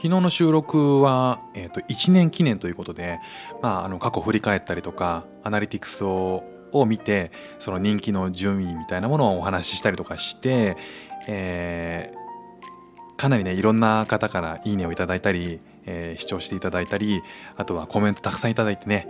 昨日の収録は、えー、と1年記念ということで、まあ、あの過去振り返ったりとかアナリティクスをを見てその人気の順位みたいなものをお話ししたりとかして、えー、かなりねいろんな方からいいねをいただいたり、えー、視聴していただいたりあとはコメントたくさんいただいてね、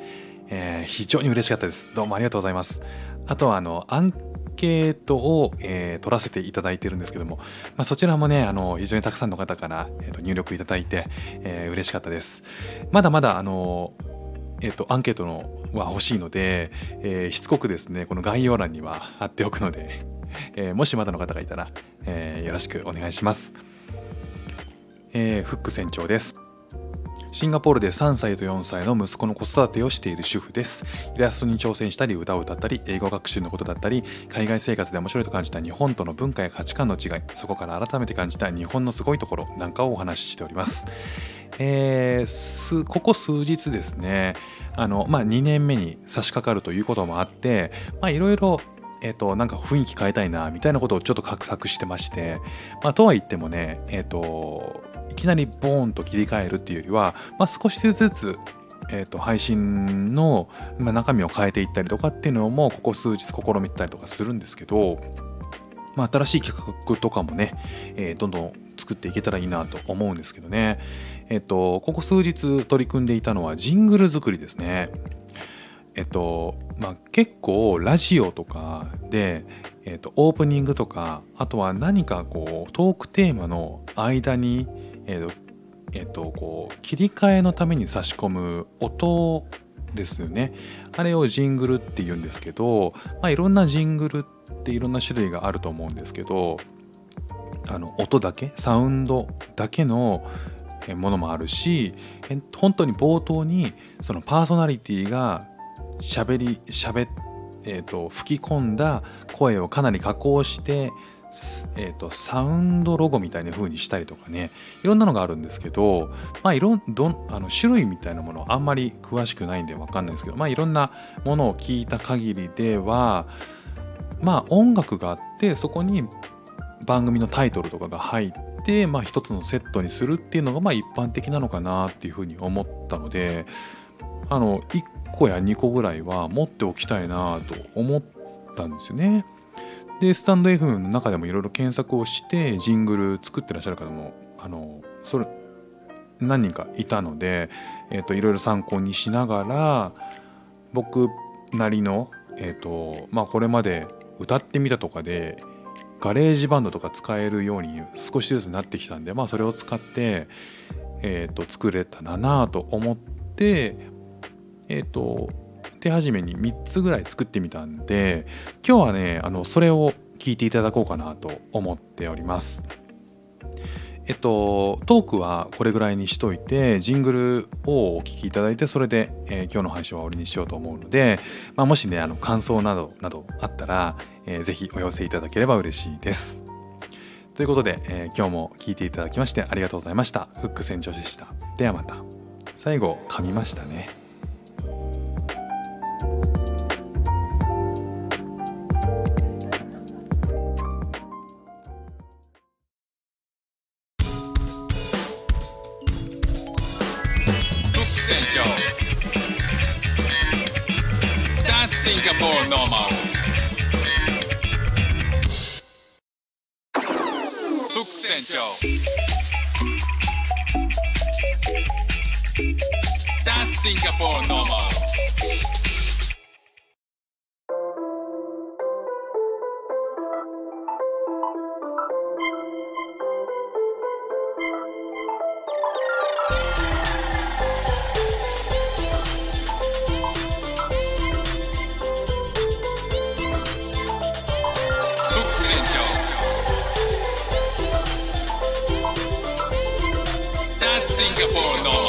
えー、非常に嬉しかったです。どうもありがとうございます。あとはあのアンケートを、えー、取らせていただいてるんですけども、まあ、そちらもねあの非常にたくさんの方から、えー、と入力いただいて、えー、嬉しかったです。まだまだあのえっ、ー、とアンケートのは欲しいので、えー、しつこくですねこの概要欄には貼っておくので、えー、もしまだの方がいたら、えー、よろしくお願いします、えー、フック船長です。シンガポールで3歳と4歳の息子の子育てをしている主婦です。イラストに挑戦したり、歌を歌ったり、英語学習のことだったり、海外生活で面白いと感じた日本との文化や価値観の違い、そこから改めて感じた日本のすごいところなんかをお話ししております。えー、ここ数日ですね、あの、まあ、2年目に差し掛かるということもあって、まあ、いろいろえっ、と、なんか雰囲気変えたいな、みたいなことをちょっと画策してまして、まあ、とは言ってもね、えっ、と、いきなりボーンと切り替えるっていうよりは、まあ、少しずつえーと、配信の、中身を変えていったりとかっていうのもここ数日試みたりとかするんですけど、まあ、新しい企画とかもね、えー、どんどん作っていけたらいいなと思うんですけどね、えっ、ー、と、ここ数日取り組んでいたのはジングル作りですね。えっとまあ、結構ラジオとかで、えっと、オープニングとかあとは何かこうトークテーマの間に、えっとえっと、こう切り替えのために差し込む音ですよね。あれをジングルって言うんですけど、まあ、いろんなジングルっていろんな種類があると思うんですけどあの音だけサウンドだけのものもあるし本当に冒頭にそのパーソナリティが喋り喋えーと、吹き込んだ声をかなり加工して、えーと、サウンドロゴみたいな風にしたりとかねいろんなのがあるんですけどまあいろんどあの種類みたいなものあんまり詳しくないんで分かんないですけどまあいろんなものを聞いた限りではまあ音楽があってそこに番組のタイトルとかが入って、まあ、一つのセットにするっていうのがまあ一般的なのかなっていうふうに思ったのであの1個や2個ぐらいは持っておきたいなと思ったんですよね。でスタンド FM の中でもいろいろ検索をしてジングル作ってらっしゃる方もあのそれ何人かいたので、いろいろ参考にしながら僕なりの、えーとまあ、これまで歌ってみたとかでガレージバンドとか使えるように少しずつなってきたんで、まあ、それを使って、えーと作れたらなと思ってえっ、ー、と手始めに3つぐらい作ってみたんで今日はねあのそれを聞いていただこうかなと思っております。えっと、トークはこれぐらいにしといて、ジングルをお聴きいただいて、それで、えー、今日の配信は終わりにしようと思うので、まあ、もしね、あの感想などなどあったら、えー、ぜひお寄せいただければ嬉しいです。ということで、えー、今日も聞いていただきましてありがとうございました。フック船長でした。ではまた。最後、噛みましたね。Singapore normal. Central. That's Singapore normal. microphone